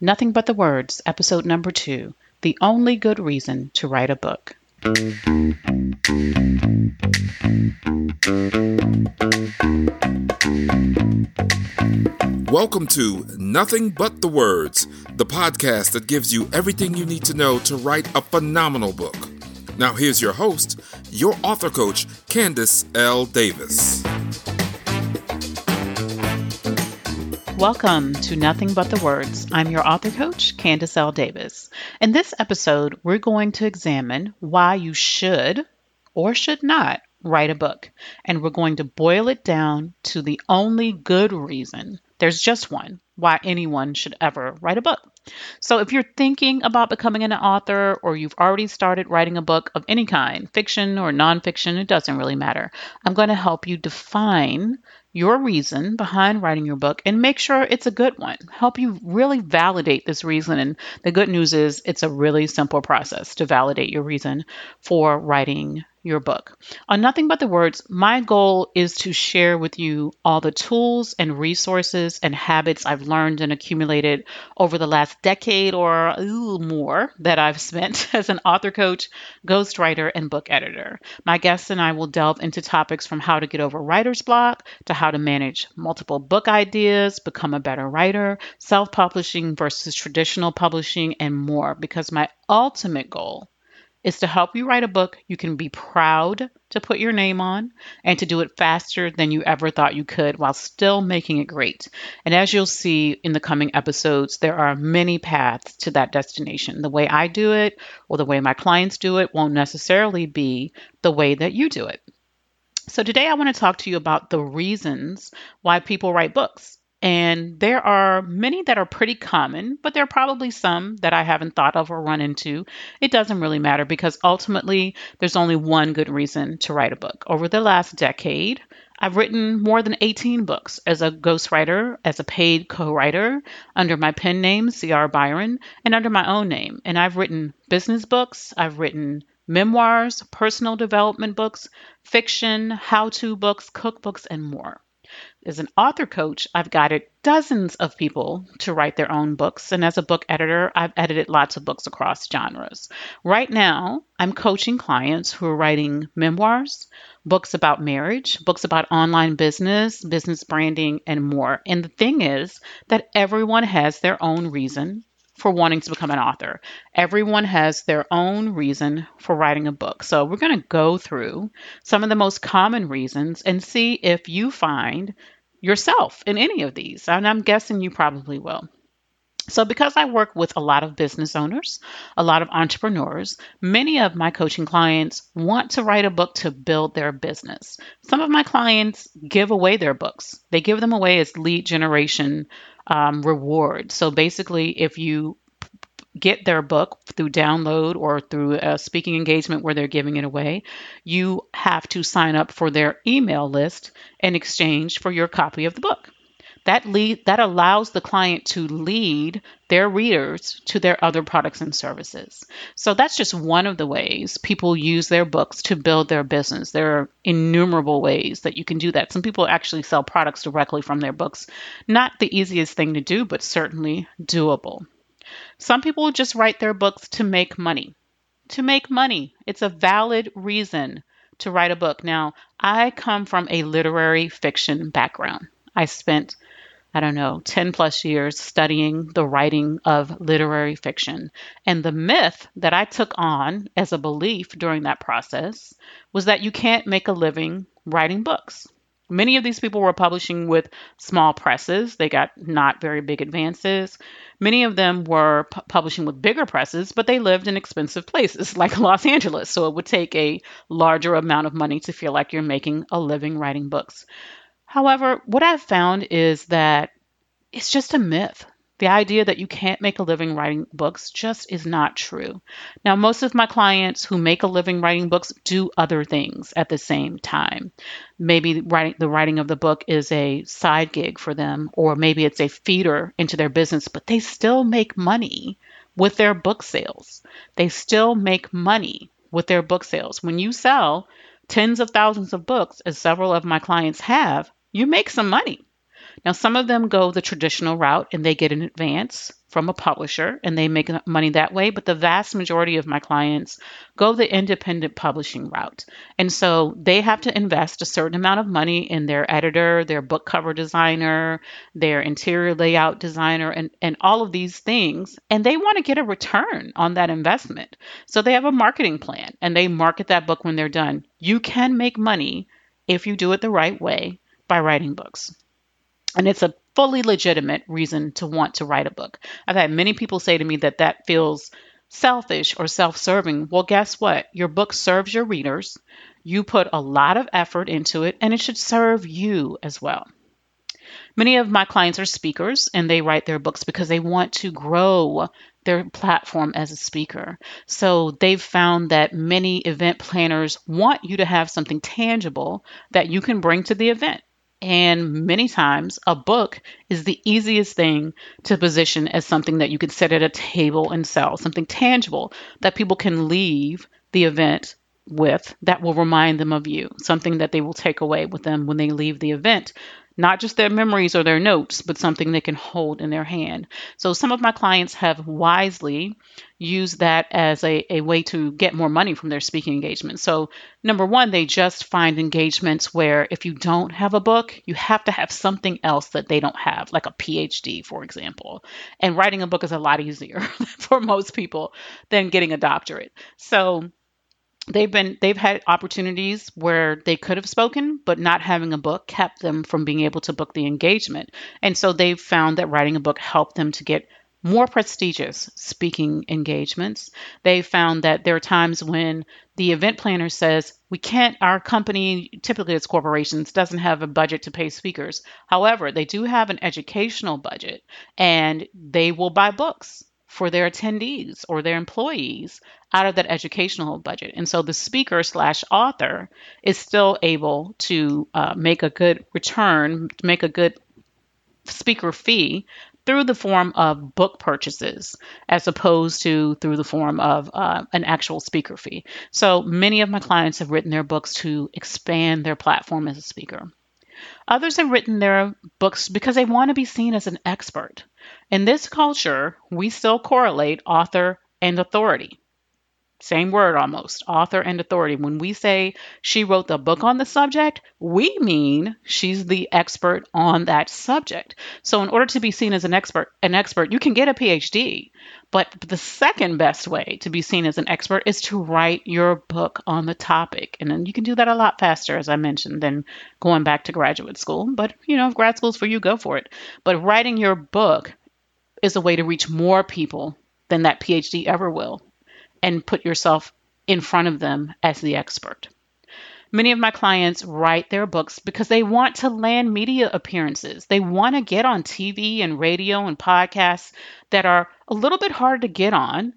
Nothing But the Words, episode number two The Only Good Reason to Write a Book. Welcome to Nothing But the Words, the podcast that gives you everything you need to know to write a phenomenal book. Now, here's your host, your author coach, Candace L. Davis. Welcome to Nothing But the Words. I'm your author coach, Candace L. Davis. In this episode, we're going to examine why you should or should not write a book. And we're going to boil it down to the only good reason there's just one why anyone should ever write a book. So, if you're thinking about becoming an author or you've already started writing a book of any kind, fiction or nonfiction, it doesn't really matter. I'm going to help you define your reason behind writing your book and make sure it's a good one. Help you really validate this reason. And the good news is it's a really simple process to validate your reason for writing your book. On Nothing But the Words, my goal is to share with you all the tools and resources and habits I've learned and accumulated over the last decade or more that I've spent as an author coach, ghostwriter, and book editor. My guests and I will delve into topics from how to get over writer's block to how to manage multiple book ideas, become a better writer, self publishing versus traditional publishing, and more because my ultimate goal is to help you write a book you can be proud to put your name on and to do it faster than you ever thought you could while still making it great. And as you'll see in the coming episodes, there are many paths to that destination. The way I do it or the way my clients do it won't necessarily be the way that you do it. So, today I want to talk to you about the reasons why people write books. And there are many that are pretty common, but there are probably some that I haven't thought of or run into. It doesn't really matter because ultimately there's only one good reason to write a book. Over the last decade, I've written more than 18 books as a ghostwriter, as a paid co writer, under my pen name, C.R. Byron, and under my own name. And I've written business books, I've written memoirs, personal development books, fiction, how to books, cookbooks, and more. As an author coach, I've guided dozens of people to write their own books. And as a book editor, I've edited lots of books across genres. Right now, I'm coaching clients who are writing memoirs, books about marriage, books about online business, business branding, and more. And the thing is that everyone has their own reason for wanting to become an author. Everyone has their own reason for writing a book. So, we're going to go through some of the most common reasons and see if you find yourself in any of these. And I'm guessing you probably will. So, because I work with a lot of business owners, a lot of entrepreneurs, many of my coaching clients want to write a book to build their business. Some of my clients give away their books, they give them away as lead generation um, reward. So, basically, if you get their book through download or through a speaking engagement where they're giving it away, you have to sign up for their email list in exchange for your copy of the book that lead that allows the client to lead their readers to their other products and services. So that's just one of the ways people use their books to build their business. There are innumerable ways that you can do that. Some people actually sell products directly from their books. Not the easiest thing to do, but certainly doable. Some people just write their books to make money. To make money. It's a valid reason to write a book. Now, I come from a literary fiction background. I spent I don't know, 10 plus years studying the writing of literary fiction. And the myth that I took on as a belief during that process was that you can't make a living writing books. Many of these people were publishing with small presses. They got not very big advances. Many of them were pu- publishing with bigger presses, but they lived in expensive places like Los Angeles. So it would take a larger amount of money to feel like you're making a living writing books. However, what I've found is that it's just a myth. The idea that you can't make a living writing books just is not true. Now, most of my clients who make a living writing books do other things at the same time. Maybe writing the writing of the book is a side gig for them, or maybe it's a feeder into their business, but they still make money with their book sales. They still make money with their book sales. When you sell tens of thousands of books, as several of my clients have, you make some money. Now, some of them go the traditional route and they get an advance from a publisher and they make money that way, but the vast majority of my clients go the independent publishing route. And so they have to invest a certain amount of money in their editor, their book cover designer, their interior layout designer, and, and all of these things. And they want to get a return on that investment. So they have a marketing plan and they market that book when they're done. You can make money if you do it the right way by writing books. And it's a fully legitimate reason to want to write a book. I've had many people say to me that that feels selfish or self serving. Well, guess what? Your book serves your readers. You put a lot of effort into it, and it should serve you as well. Many of my clients are speakers and they write their books because they want to grow their platform as a speaker. So they've found that many event planners want you to have something tangible that you can bring to the event. And many times, a book is the easiest thing to position as something that you can set at a table and sell, something tangible that people can leave the event with that will remind them of you, something that they will take away with them when they leave the event not just their memories or their notes, but something they can hold in their hand. So some of my clients have wisely used that as a, a way to get more money from their speaking engagements. So, number one, they just find engagements where if you don't have a book, you have to have something else that they don't have, like a PhD, for example. And writing a book is a lot easier for most people than getting a doctorate. So, they've been they've had opportunities where they could have spoken but not having a book kept them from being able to book the engagement. And so they've found that writing a book helped them to get more prestigious speaking engagements. They found that there are times when the event planner says we can't our company typically it's corporations doesn't have a budget to pay speakers. However they do have an educational budget and they will buy books for their attendees or their employees out of that educational budget. And so the speaker slash author is still able to uh, make a good return, make a good speaker fee through the form of book purchases as opposed to through the form of uh, an actual speaker fee. So many of my clients have written their books to expand their platform as a speaker. Others have written their books because they want to be seen as an expert. In this culture, we still correlate author and authority. Same word almost, author and authority. When we say she wrote the book on the subject, we mean she's the expert on that subject. So in order to be seen as an expert, an expert, you can get a PhD, but the second best way to be seen as an expert is to write your book on the topic. And then you can do that a lot faster as I mentioned than going back to graduate school. But, you know, if grad school's for you, go for it. But writing your book is a way to reach more people than that PhD ever will and put yourself in front of them as the expert. Many of my clients write their books because they want to land media appearances. They want to get on TV and radio and podcasts that are a little bit hard to get on,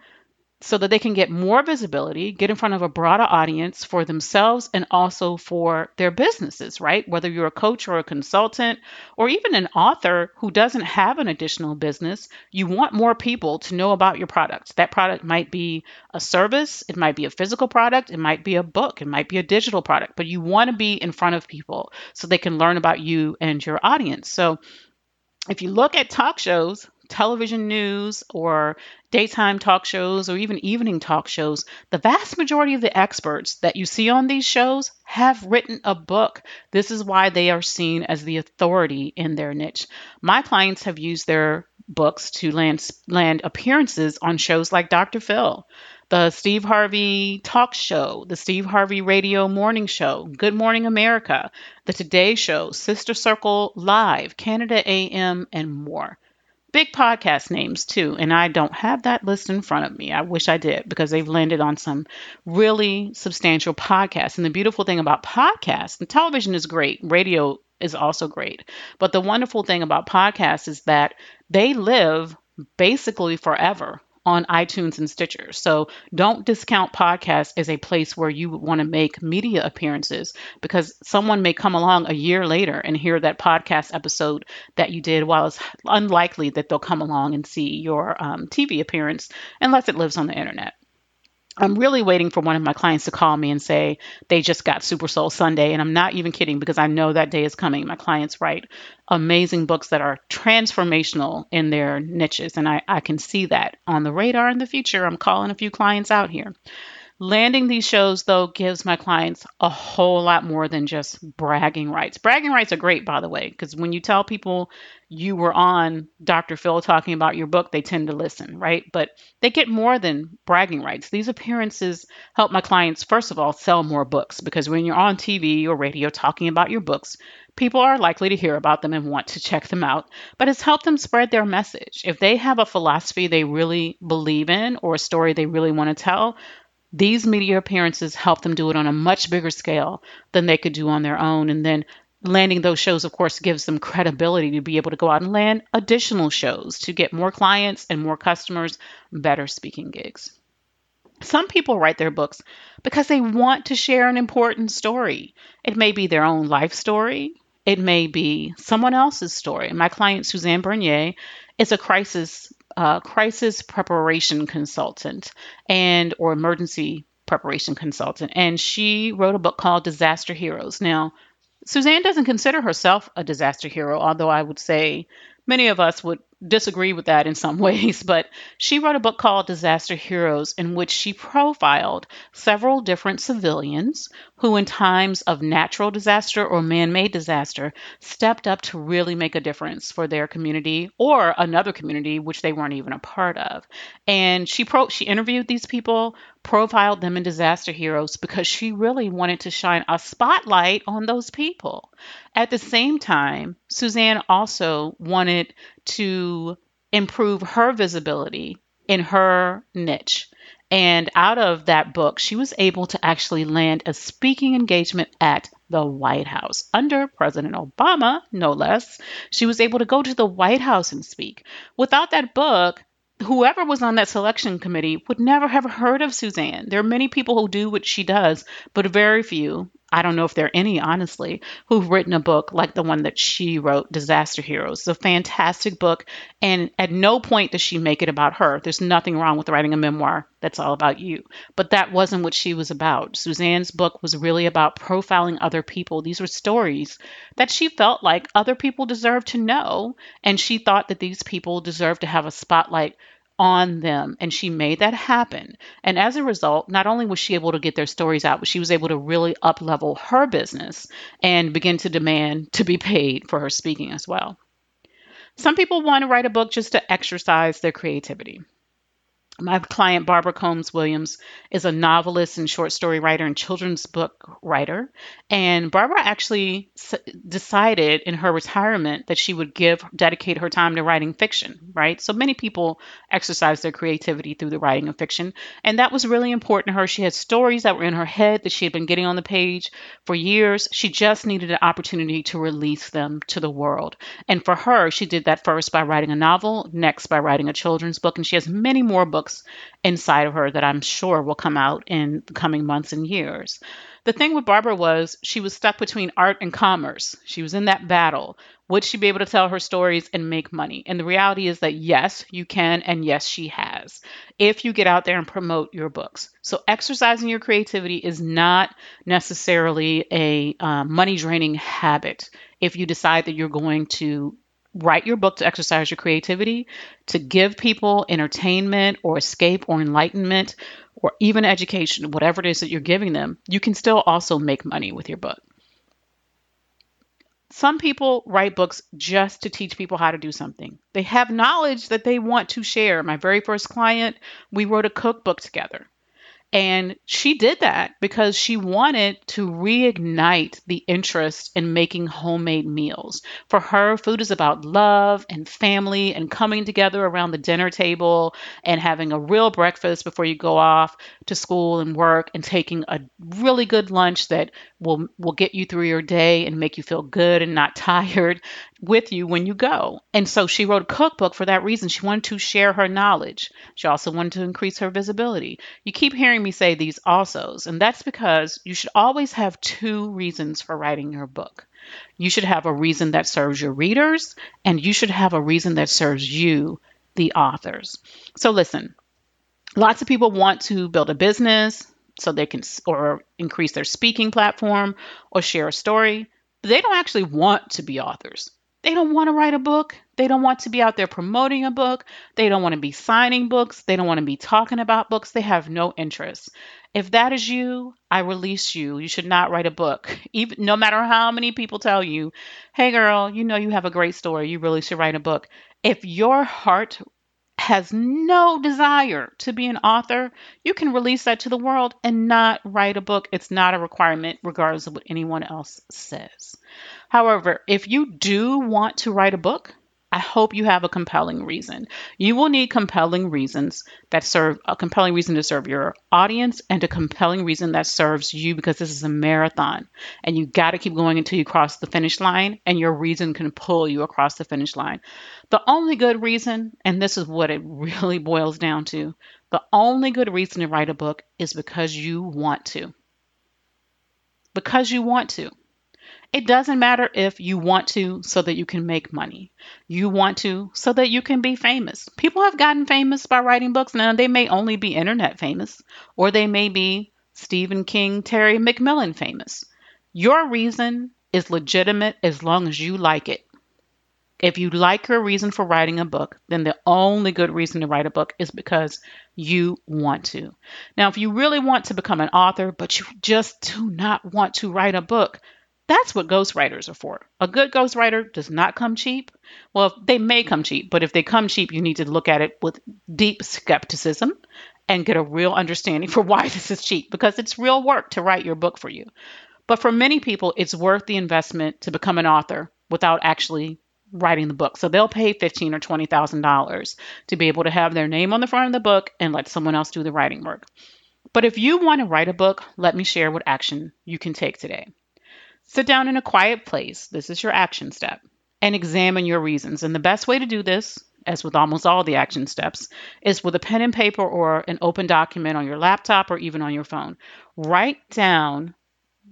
so that they can get more visibility, get in front of a broader audience for themselves and also for their businesses, right? Whether you're a coach or a consultant or even an author who doesn't have an additional business, you want more people to know about your product. That product might be a service, it might be a physical product, it might be a book, it might be a digital product, but you want to be in front of people so they can learn about you and your audience. So if you look at talk shows, television news or daytime talk shows or even evening talk shows, the vast majority of the experts that you see on these shows have written a book. This is why they are seen as the authority in their niche. My clients have used their books to land, land appearances on shows like Dr. Phil, the Steve Harvey Talk Show, the Steve Harvey Radio Morning Show, Good Morning America, the Today Show, Sister Circle Live, Canada AM, and more big podcast names too. And I don't have that list in front of me. I wish I did because they've landed on some really substantial podcasts. And the beautiful thing about podcasts, and television is great, radio is also great. But the wonderful thing about podcasts is that they live basically forever on iTunes and Stitcher. So don't discount podcasts as a place where you want to make media appearances because someone may come along a year later and hear that podcast episode that you did while it's unlikely that they'll come along and see your um, TV appearance unless it lives on the internet. I'm really waiting for one of my clients to call me and say they just got Super Soul Sunday. And I'm not even kidding because I know that day is coming. My clients write amazing books that are transformational in their niches. And I, I can see that on the radar in the future. I'm calling a few clients out here. Landing these shows, though, gives my clients a whole lot more than just bragging rights. Bragging rights are great, by the way, because when you tell people you were on Dr. Phil talking about your book, they tend to listen, right? But they get more than bragging rights. These appearances help my clients, first of all, sell more books, because when you're on TV or radio talking about your books, people are likely to hear about them and want to check them out. But it's helped them spread their message. If they have a philosophy they really believe in or a story they really want to tell, these media appearances help them do it on a much bigger scale than they could do on their own. And then landing those shows, of course, gives them credibility to be able to go out and land additional shows to get more clients and more customers, better speaking gigs. Some people write their books because they want to share an important story. It may be their own life story, it may be someone else's story. My client, Suzanne Bernier, is a crisis uh, crisis preparation consultant and or emergency preparation consultant, and she wrote a book called Disaster Heroes. Now, Suzanne doesn't consider herself a disaster hero, although I would say many of us would disagree with that in some ways, but she wrote a book called Disaster Heroes in which she profiled several different civilians who, in times of natural disaster or man made disaster, stepped up to really make a difference for their community or another community which they weren't even a part of. And she pro- she interviewed these people, profiled them in disaster heroes because she really wanted to shine a spotlight on those people. At the same time, Suzanne also wanted to improve her visibility in her niche. And out of that book, she was able to actually land a speaking engagement at the White House under President Obama, no less. She was able to go to the White House and speak. Without that book, whoever was on that selection committee would never have heard of Suzanne. There are many people who do what she does, but very few, I don't know if there are any, honestly, who've written a book like the one that she wrote, Disaster Heroes. It's a fantastic book, and at no point does she make it about her. There's nothing wrong with writing a memoir that's all about you. But that wasn't what she was about. Suzanne's book was really about profiling other people. These were stories that she felt like other people deserved to know, and she thought that these people deserved to have a spotlight on them. And she made that happen. And as a result not only was she able to get their stories out but she was able to really up level her business and begin to demand to be paid for her speaking as well. Some people want to write a book just to exercise their creativity my client, Barbara Combs Williams, is a novelist and short story writer and children's book writer. And Barbara actually s- decided in her retirement that she would give, dedicate her time to writing fiction, right? So many people exercise their creativity through the writing of fiction. And that was really important to her. She had stories that were in her head that she had been getting on the page for years. She just needed an opportunity to release them to the world. And for her, she did that first by writing a novel, next by writing a children's book. And she has many more books inside of her that I'm sure will come out in the coming months and years. The thing with Barbara was she was stuck between art and commerce. She was in that battle. Would she be able to tell her stories and make money? And the reality is that yes, you can, and yes, she has, if you get out there and promote your books. So, exercising your creativity is not necessarily a uh, money draining habit if you decide that you're going to write your book to exercise your creativity, to give people entertainment or escape or enlightenment or even education, whatever it is that you're giving them, you can still also make money with your book. Some people write books just to teach people how to do something. They have knowledge that they want to share. My very first client, we wrote a cookbook together. And she did that because she wanted to reignite the interest in making homemade meals. For her, food is about love and family and coming together around the dinner table and having a real breakfast before you go off to school and work and taking a really good lunch that will will get you through your day and make you feel good and not tired with you when you go. And so she wrote a cookbook for that reason. She wanted to share her knowledge. She also wanted to increase her visibility. You keep hearing me say these alsos, and that's because you should always have two reasons for writing your book. You should have a reason that serves your readers, and you should have a reason that serves you, the authors. So listen, Lots of people want to build a business so they can or increase their speaking platform or share a story, they don't actually want to be authors. They don't want to write a book. They don't want to be out there promoting a book. They don't want to be signing books. They don't want to be talking about books. They have no interest. If that is you, I release you. You should not write a book. Even no matter how many people tell you, "Hey girl, you know you have a great story. You really should write a book." If your heart has no desire to be an author, you can release that to the world and not write a book. It's not a requirement, regardless of what anyone else says. However, if you do want to write a book, I hope you have a compelling reason. You will need compelling reasons that serve a compelling reason to serve your audience and a compelling reason that serves you because this is a marathon and you got to keep going until you cross the finish line and your reason can pull you across the finish line. The only good reason, and this is what it really boils down to, the only good reason to write a book is because you want to. Because you want to. It doesn't matter if you want to so that you can make money. You want to so that you can be famous. People have gotten famous by writing books. Now, they may only be internet famous, or they may be Stephen King, Terry McMillan famous. Your reason is legitimate as long as you like it. If you like your reason for writing a book, then the only good reason to write a book is because you want to. Now, if you really want to become an author, but you just do not want to write a book, that's what ghostwriters are for. A good ghostwriter does not come cheap. Well, they may come cheap, but if they come cheap, you need to look at it with deep skepticism and get a real understanding for why this is cheap because it's real work to write your book for you. But for many people, it's worth the investment to become an author without actually writing the book. So they'll pay fifteen or twenty thousand dollars to be able to have their name on the front of the book and let someone else do the writing work. But if you want to write a book, let me share what action you can take today. Sit down in a quiet place. This is your action step. And examine your reasons. And the best way to do this, as with almost all the action steps, is with a pen and paper or an open document on your laptop or even on your phone. Write down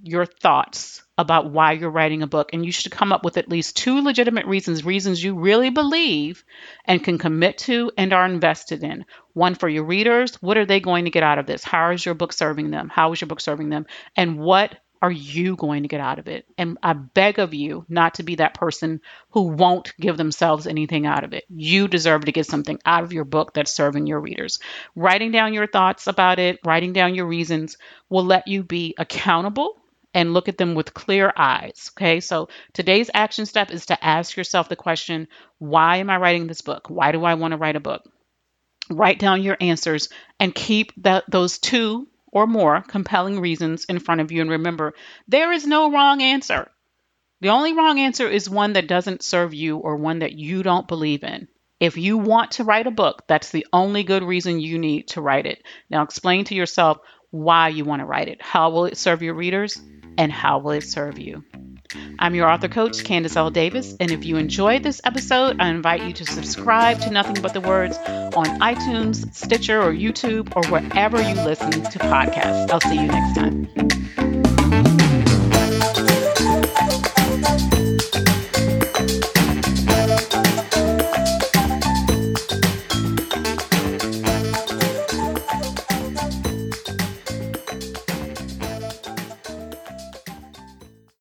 your thoughts about why you're writing a book. And you should come up with at least two legitimate reasons, reasons you really believe and can commit to and are invested in. One for your readers. What are they going to get out of this? How is your book serving them? How is your book serving them? And what are you going to get out of it? And I beg of you not to be that person who won't give themselves anything out of it. You deserve to get something out of your book that's serving your readers. Writing down your thoughts about it, writing down your reasons will let you be accountable and look at them with clear eyes. Okay, so today's action step is to ask yourself the question why am I writing this book? Why do I want to write a book? Write down your answers and keep that, those two or more compelling reasons in front of you. And remember, there is no wrong answer. The only wrong answer is one that doesn't serve you or one that you don't believe in. If you want to write a book, that's the only good reason you need to write it. Now, explain to yourself why you want to write it. How will it serve your readers? And how will it serve you? I'm your author coach, Candace L. Davis, and if you enjoyed this episode, I invite you to subscribe to Nothing But the Words on iTunes, Stitcher, or YouTube, or wherever you listen to podcasts. I'll see you next time.